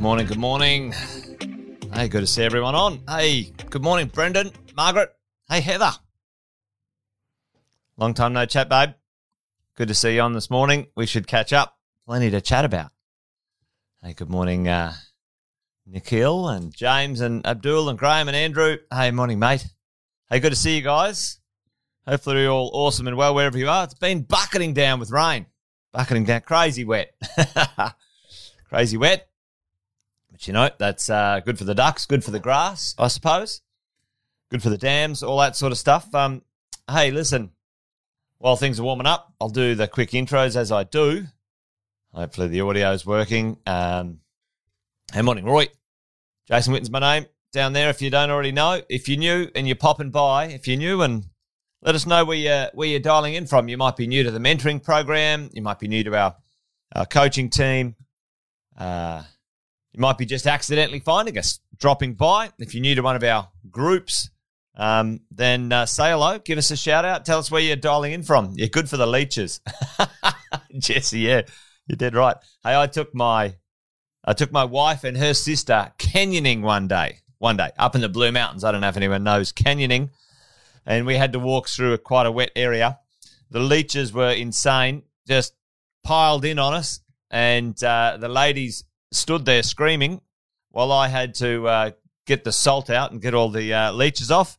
Good morning, good morning. Hey, good to see everyone on. Hey, good morning, Brendan, Margaret. Hey, Heather. Long time no chat, babe. Good to see you on this morning. We should catch up. Plenty to chat about. Hey, good morning, uh, Nikhil and James and Abdul and Graham and Andrew. Hey, morning, mate. Hey, good to see you guys. Hopefully, you're all awesome and well wherever you are. It's been bucketing down with rain, bucketing down, crazy wet, crazy wet. But you know, that's uh, good for the ducks, good for the grass, I suppose, good for the dams, all that sort of stuff. Um, hey, listen, while things are warming up, I'll do the quick intros as I do. Hopefully, the audio is working. Um, hey, morning, Roy. Jason Witten's my name down there. If you don't already know, if you're new and you're popping by, if you're new and let us know where you're, where you're dialing in from. You might be new to the mentoring program. You might be new to our, our coaching team. Uh, you might be just accidentally finding us, dropping by. If you're new to one of our groups, um, then uh, say hello, give us a shout out, tell us where you're dialing in from. You're good for the leeches. Jesse, yeah, you're dead right. Hey, I took my I took my wife and her sister canyoning one day. One day up in the Blue Mountains. I don't know if anyone knows canyoning and we had to walk through a quite a wet area. The leeches were insane, just piled in on us, and uh, the ladies stood there screaming while I had to uh, get the salt out and get all the uh, leeches off.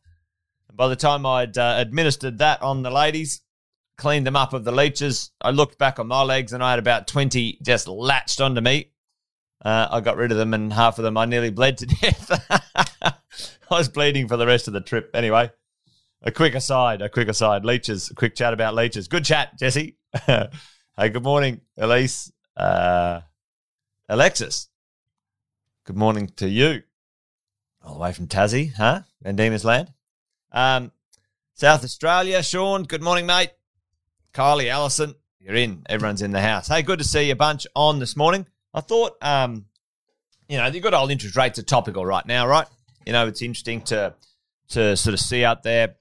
And by the time I'd uh, administered that on the ladies, cleaned them up of the leeches, I looked back on my legs and I had about 20 just latched onto me. Uh, I got rid of them, and half of them I nearly bled to death. I was bleeding for the rest of the trip anyway a quick aside, a quick aside. Leeches, a quick chat about leeches. Good chat, Jesse. hey, good morning, Elise. Uh, Alexis, good morning to you. All the way from Tassie, huh? Van Diemen's Land. Um, South Australia, Sean, good morning, mate. Kylie, Allison, you're in. Everyone's in the house. Hey, good to see you a bunch on this morning. I thought, um, you know, the good old interest rates are topical right now, right? You know, it's interesting to to sort of see out there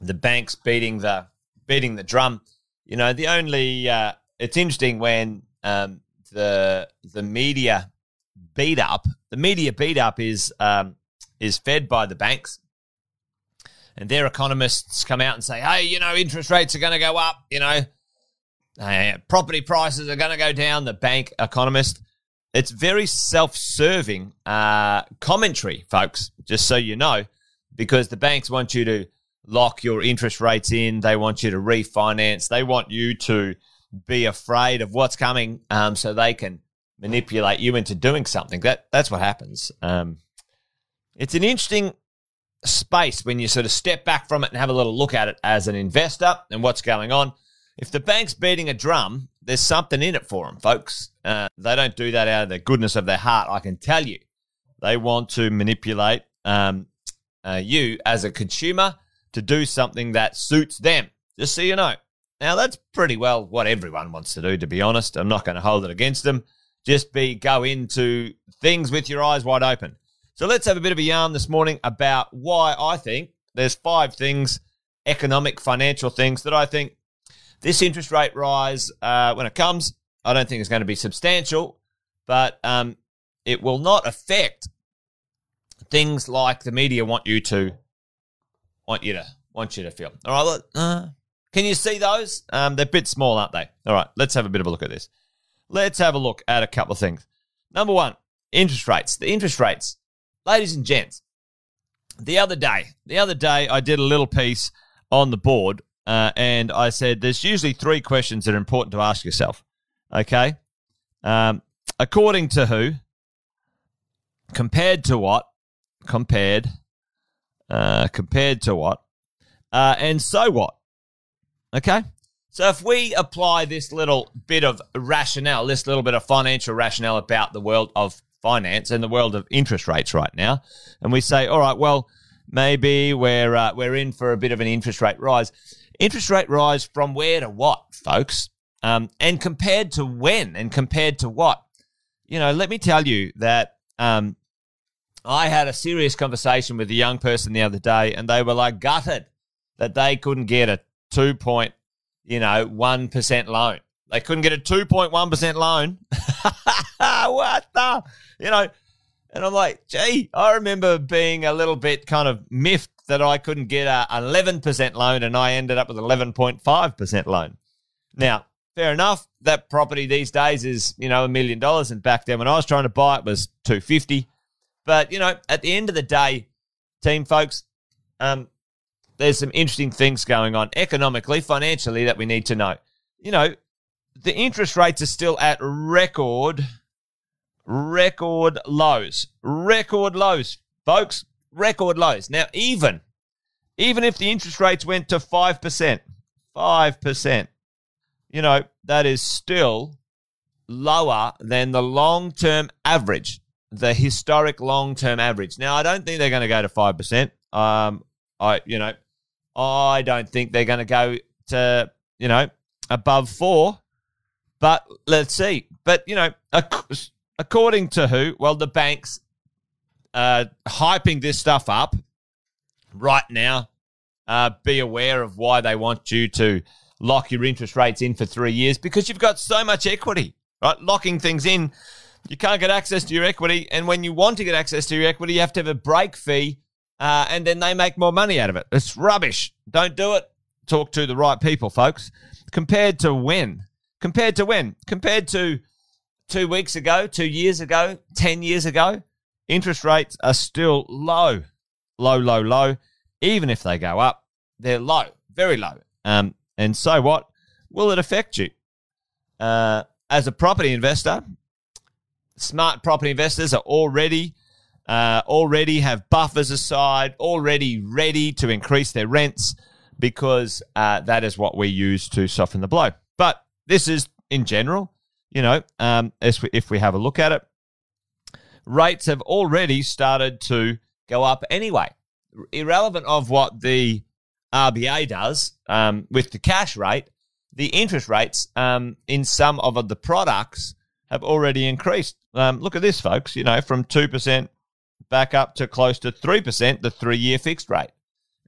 the banks beating the beating the drum. You know, the only uh, it's interesting when um, the the media beat up. The media beat up is um, is fed by the banks, and their economists come out and say, "Hey, you know, interest rates are going to go up. You know, uh, property prices are going to go down." The bank economist. It's very self-serving uh, commentary, folks. Just so you know, because the banks want you to lock your interest rates in. They want you to refinance. They want you to be afraid of what's coming, um, so they can manipulate you into doing something. That that's what happens. Um, it's an interesting space when you sort of step back from it and have a little look at it as an investor and what's going on. If the bank's beating a drum, there's something in it for them, folks. Uh, they don't do that out of the goodness of their heart. I can tell you, they want to manipulate um, uh, you as a consumer to do something that suits them, just so you know. Now, that's pretty well what everyone wants to do, to be honest. I'm not going to hold it against them. Just be go into things with your eyes wide open. So let's have a bit of a yarn this morning about why I think there's five things, economic, financial things that I think this interest rate rise, uh, when it comes, I don't think it's going to be substantial, but um, it will not affect things like the media want you to want you to want you to feel. All right, uh, can you see those? Um, they're a bit small, aren't they? All right, let's have a bit of a look at this. Let's have a look at a couple of things. Number one, interest rates. The interest rates, ladies and gents. The other day, the other day, I did a little piece on the board, uh, and I said there's usually three questions that are important to ask yourself. Okay, um, according to who? Compared to what? Compared uh, compared to what? Uh, and so what? Okay. So if we apply this little bit of rationale, this little bit of financial rationale about the world of finance and the world of interest rates right now, and we say, all right, well, maybe we're uh, we're in for a bit of an interest rate rise. Interest rate rise from where to what, folks? Um, and compared to when and compared to what? You know, let me tell you that um, I had a serious conversation with a young person the other day, and they were like gutted that they couldn't get a two point, you know, one percent loan. They couldn't get a two point one percent loan. what the? You know, and I'm like, gee, I remember being a little bit kind of miffed that I couldn't get a 11% loan and I ended up with 11.5% loan. Now, fair enough. That property these days is, you know, a million dollars. And back then when I was trying to buy it was 250. But, you know, at the end of the day, team folks, um, there's some interesting things going on economically, financially that we need to know. You know, the interest rates are still at record, record lows. Record lows, folks. Record lows. Now, even, even if the interest rates went to 5%, 5%, you know, that is still lower than the long term average, the historic long term average. Now, I don't think they're going to go to 5%. Um, I, you know, I don't think they're going to go to, you know, above four. But let's see. But, you know, according to who? Well, the banks uh, hyping this stuff up right now. Uh, be aware of why they want you to lock your interest rates in for three years because you've got so much equity, right? Locking things in, you can't get access to your equity. And when you want to get access to your equity, you have to have a break fee uh, and then they make more money out of it. It's rubbish. Don't do it. Talk to the right people, folks. Compared to when? Compared to when? Compared to two weeks ago, two years ago, 10 years ago, interest rates are still low, low, low, low. Even if they go up, they're low, very low. Um, and so what? Will it affect you? Uh, as a property investor, smart property investors are already uh, already have buffers aside, already ready to increase their rents because uh, that is what we use to soften the blow. But this is in general, you know, um, if, we, if we have a look at it, rates have already started to go up anyway, irrelevant of what the RBA does um, with the cash rate. The interest rates um, in some of the products have already increased. Um, look at this, folks. You know, from two percent back up to close to 3%, the three year fixed rate.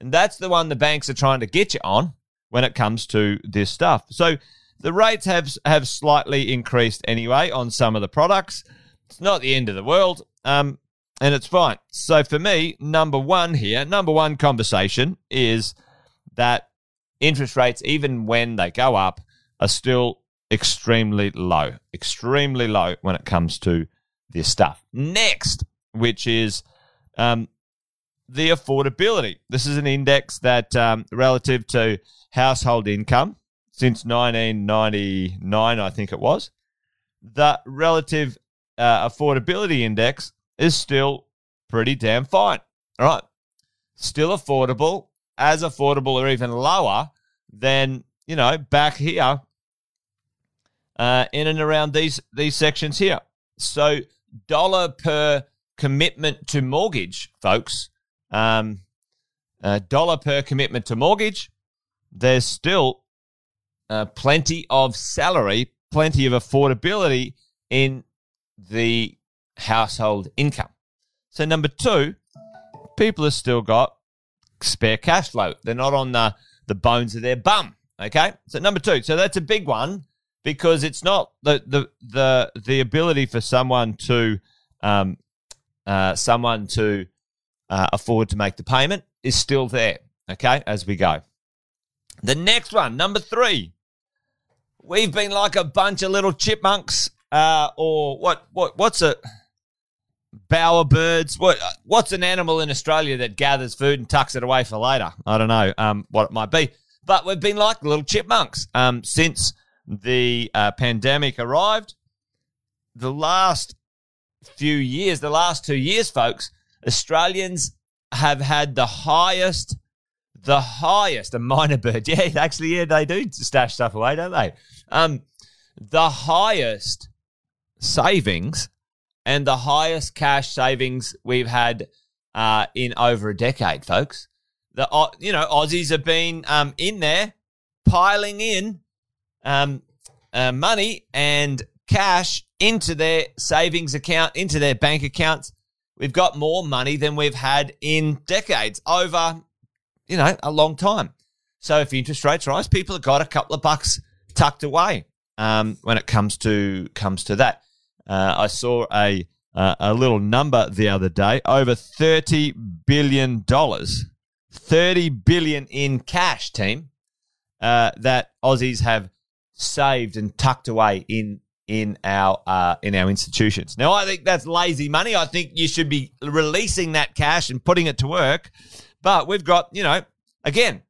And that's the one the banks are trying to get you on when it comes to this stuff. So the rates have, have slightly increased anyway on some of the products. It's not the end of the world. Um, and it's fine. So for me, number one here, number one conversation is that interest rates, even when they go up, are still extremely low, extremely low when it comes to this stuff. Next, which is um, the affordability. This is an index that, um, relative to household income since 1999, I think it was, the relative uh, affordability index is still pretty damn fine. All right. Still affordable, as affordable or even lower than, you know, back here uh, in and around these these sections here. So dollar per commitment to mortgage, folks, um, a dollar per commitment to mortgage, there's still uh, plenty of salary, plenty of affordability in the household income. So, number two, people have still got spare cash flow. They're not on the, the bones of their bum. Okay. So, number two, so that's a big one because it's not the, the, the, the ability for someone to um, uh, someone to uh, afford to make the payment is still there. Okay, as we go. The next one, number three. We've been like a bunch of little chipmunks, uh, or what? What? What's a bower birds? What? What's an animal in Australia that gathers food and tucks it away for later? I don't know um, what it might be, but we've been like little chipmunks um, since the uh, pandemic arrived. The last few years, the last two years, folks, Australians have had the highest, the highest, a myna bird. Yeah, actually, yeah, they do stash stuff away, don't they? Um, the highest savings and the highest cash savings we've had uh, in over a decade, folks. The uh, you know Aussies have been um, in there piling in um, uh, money and cash into their savings account, into their bank accounts. We've got more money than we've had in decades over, you know, a long time. So if interest rates rise, people have got a couple of bucks tucked away um, when it comes to comes to that. Uh, I saw a uh, a little number the other day over thirty billion dollars, thirty billion in cash, team uh, that Aussies have saved and tucked away in in our uh, in our institutions. Now, I think that's lazy money. I think you should be releasing that cash and putting it to work. But we've got, you know, again,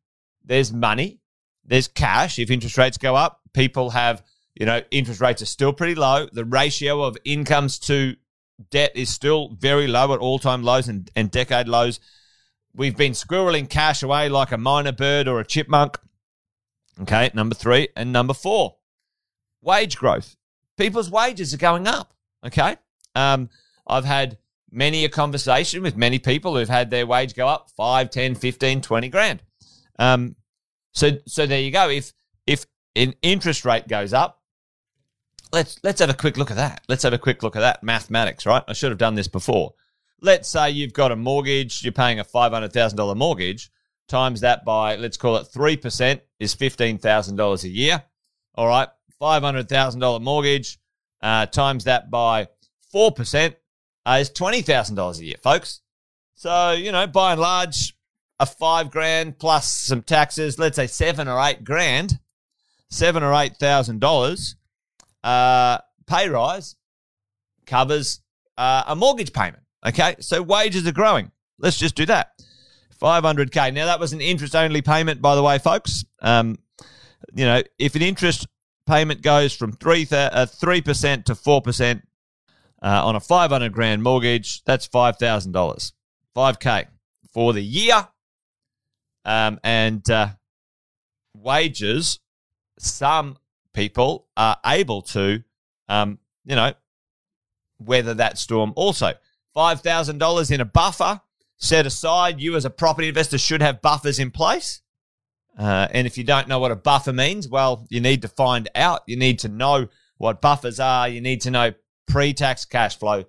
there's money, there's cash. If interest rates go up, people have, you know, interest rates are still pretty low. The ratio of incomes to debt is still very low at all time lows and, and decade lows. We've been squirreling cash away like a myna bird or a chipmunk. Okay, number three. And number four, wage growth. People's wages are going up. Okay. Um, I've had many a conversation with many people who've had their wage go up 5, 10, 15, 20 grand. Um, so so there you go. If if an interest rate goes up, let's let's have a quick look at that. Let's have a quick look at that mathematics, right? I should have done this before. Let's say you've got a mortgage, you're paying a five hundred thousand dollar mortgage. Times that by let's call it three percent is fifteen thousand dollars a year. All right, five hundred thousand dollar mortgage uh, times that by four percent uh, is twenty thousand dollars a year, folks. So you know, by and large, a five grand plus some taxes, let's say seven or eight grand, seven or eight thousand dollars, uh, pay rise covers uh, a mortgage payment. Okay, so wages are growing. Let's just do that. 500k. Now that was an interest only payment, by the way, folks. Um, you know, if an interest payment goes from three uh, three percent to four percent uh, on a 500 grand mortgage, that's five thousand dollars, 5k for the year um, and uh, wages, some people are able to, um, you know, weather that storm also. $5,000 in a buffer set aside. You, as a property investor, should have buffers in place. Uh, and if you don't know what a buffer means, well, you need to find out. You need to know what buffers are. You need to know pre tax cash flow,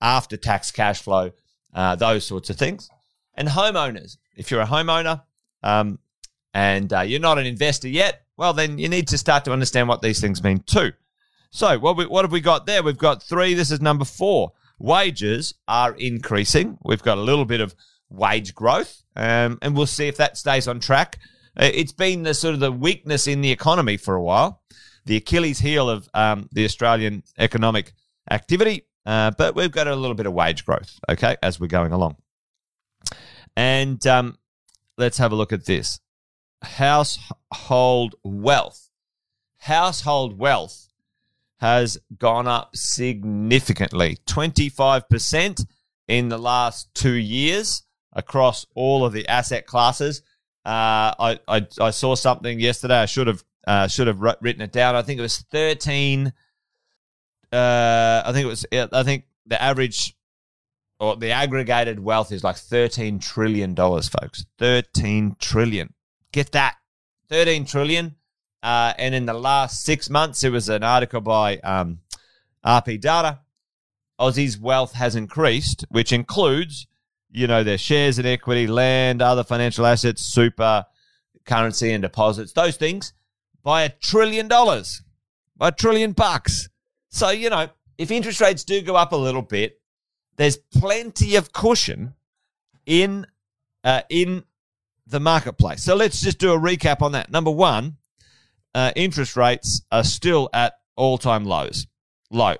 after tax cash flow, uh, those sorts of things. And homeowners, if you're a homeowner um, and uh, you're not an investor yet, well, then you need to start to understand what these things mean too. So, what, we, what have we got there? We've got three. This is number four. Wages are increasing. We've got a little bit of wage growth, um, and we'll see if that stays on track. Uh, it's been the sort of the weakness in the economy for a while, the Achilles heel of um, the Australian economic activity. Uh, but we've got a little bit of wage growth, okay, as we're going along. And um, let's have a look at this household wealth. Household wealth has gone up significantly 25% in the last two years across all of the asset classes. Uh, I, I, I saw something yesterday. I should have uh, should have written it down. I think it was thirteen. Uh, I think it was. I think the average or the aggregated wealth is like $13 trillion, folks. 13 trillion. Get that. 13 trillion. Uh, and in the last six months, it was an article by um, RP Data. Aussie's wealth has increased, which includes, you know, their shares and equity, land, other financial assets, super, currency and deposits, those things, by a trillion dollars, by a trillion bucks. So, you know, if interest rates do go up a little bit, there's plenty of cushion in uh, in the marketplace. So let's just do a recap on that. Number one, uh, interest rates are still at all time lows. Low.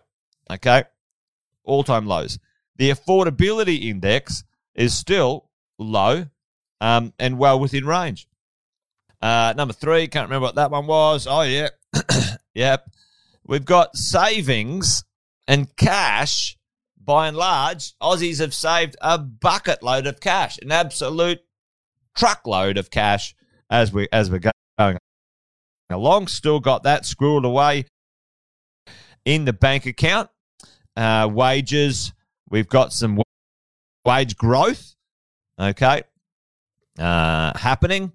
Okay. All time lows. The affordability index is still low um, and well within range. Uh, number three, can't remember what that one was. Oh, yeah. yep. We've got savings and cash by and large, Aussies have saved a bucket load of cash, an absolute truckload of cash as we as we're going along. Still got that squirreled away in the bank account. Uh, wages, we've got some wage growth. Okay, uh, happening,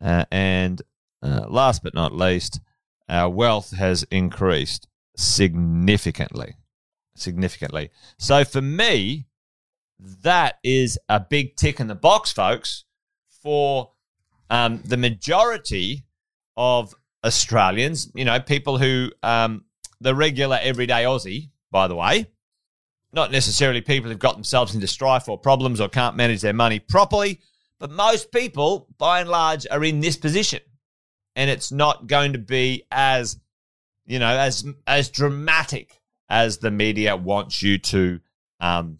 uh, and uh, last but not least, our wealth has increased significantly significantly. So for me, that is a big tick in the box, folks, for um, the majority of Australians, you know, people who, um, the regular everyday Aussie, by the way. Not necessarily people who've got themselves into strife or problems or can't manage their money properly, but most people, by and large, are in this position. And it's not going to be as, you know, as as dramatic as the media wants you to um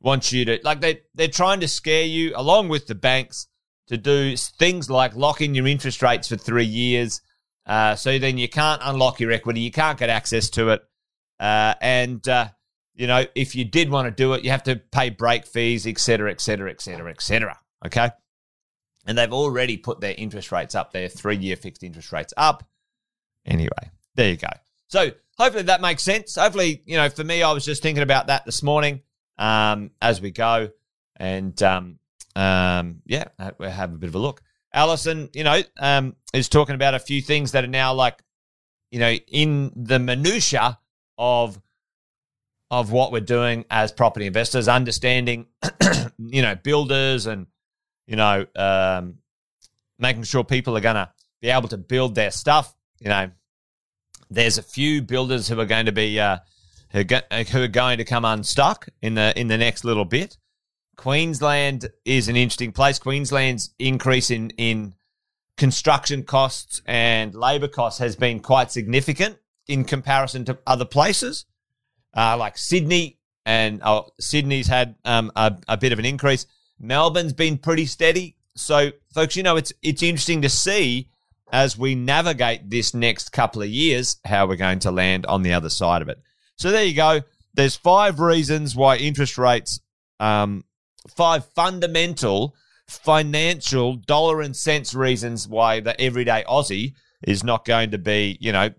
wants you to like they they're trying to scare you along with the banks to do things like lock in your interest rates for three years. Uh, so then you can't unlock your equity, you can't get access to it. Uh, and, uh, you know, if you did want to do it, you have to pay break fees, et cetera, et cetera, et cetera, et cetera. Okay. And they've already put their interest rates up their three year fixed interest rates up. Anyway, there you go. So hopefully that makes sense. Hopefully, you know, for me, I was just thinking about that this morning um, as we go. And um, um, yeah, we'll have a bit of a look. Allison, you know, um, is talking about a few things that are now like, you know, in the minutia of of what we're doing as property investors, understanding, you know, builders and you know, um, making sure people are going to be able to build their stuff. You know, there's a few builders who are going to be uh, who, who are going to come unstuck in the in the next little bit. Queensland is an interesting place. Queensland's increase in, in construction costs and labour costs has been quite significant in comparison to other places, uh, like Sydney. And oh, Sydney's had um, a, a bit of an increase. Melbourne's been pretty steady. So, folks, you know, it's it's interesting to see as we navigate this next couple of years how we're going to land on the other side of it. So there you go. There's five reasons why interest rates um, five fundamental financial dollar and cents reasons why the everyday Aussie is not going to be, you know,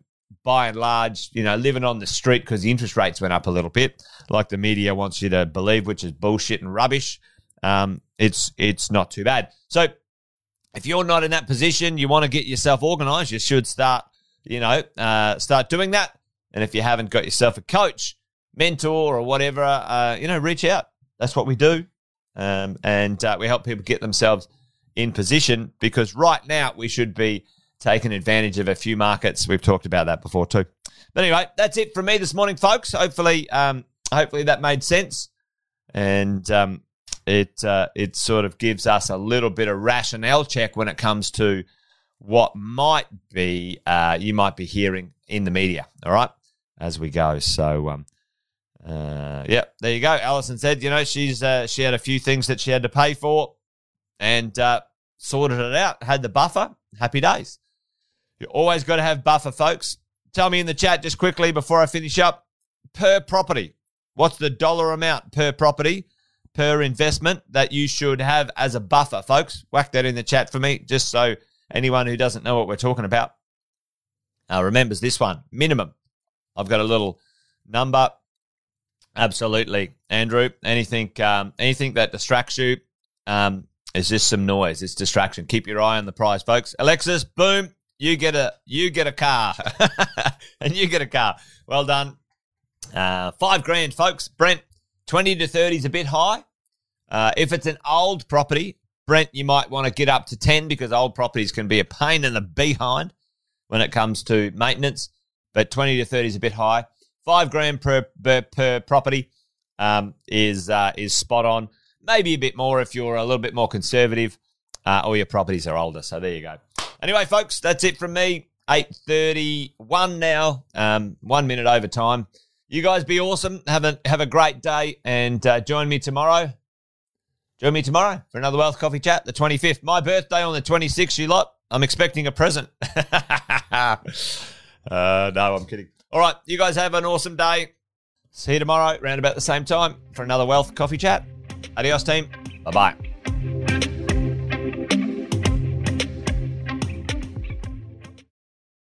by and large, you know, living on the street because the interest rates went up a little bit, like the media wants you to believe, which is bullshit and rubbish. Um, it's it's not too bad. So if you're not in that position, you want to get yourself organized, you should start, you know, uh, start doing that. And if you haven't got yourself a coach, mentor, or whatever, uh, you know, reach out. That's what we do. Um, and uh, we help people get themselves in position because right now we should be taking advantage of a few markets. We've talked about that before too. But anyway, that's it from me this morning, folks. Hopefully, um, hopefully that made sense, and um, it uh, it sort of gives us a little bit of rationale check when it comes to what might be uh, you might be hearing in the media. All right, as we go. So um, uh, yeah, there you go. Allison said, you know, she's uh, she had a few things that she had to pay for, and uh, sorted it out. Had the buffer. Happy days. You always got to have buffer, folks. Tell me in the chat just quickly before I finish up. Per property, what's the dollar amount per property per investment that you should have as a buffer, folks? Whack that in the chat for me, just so anyone who doesn't know what we're talking about uh, remembers this one minimum. I've got a little number Absolutely, Andrew. Anything, um, anything that distracts you um, is just some noise. It's distraction. Keep your eye on the prize, folks. Alexis, boom! You get a you get a car, and you get a car. Well done. Uh, five grand, folks. Brent, twenty to thirty is a bit high. Uh, if it's an old property, Brent, you might want to get up to ten because old properties can be a pain in the behind when it comes to maintenance. But twenty to thirty is a bit high five grand per per, per property um, is uh, is spot on. Maybe a bit more if you're a little bit more conservative, uh, or your properties are older. So there you go. Anyway, folks, that's it from me. Eight thirty-one now. Um, one minute over time. You guys be awesome. Have a have a great day, and uh, join me tomorrow. Join me tomorrow for another Wealth Coffee Chat, the 25th. My birthday on the 26th, you lot. I'm expecting a present. uh, no, I'm kidding. All right, you guys have an awesome day. See you tomorrow, around about the same time, for another Wealth Coffee Chat. Adios, team. Bye bye.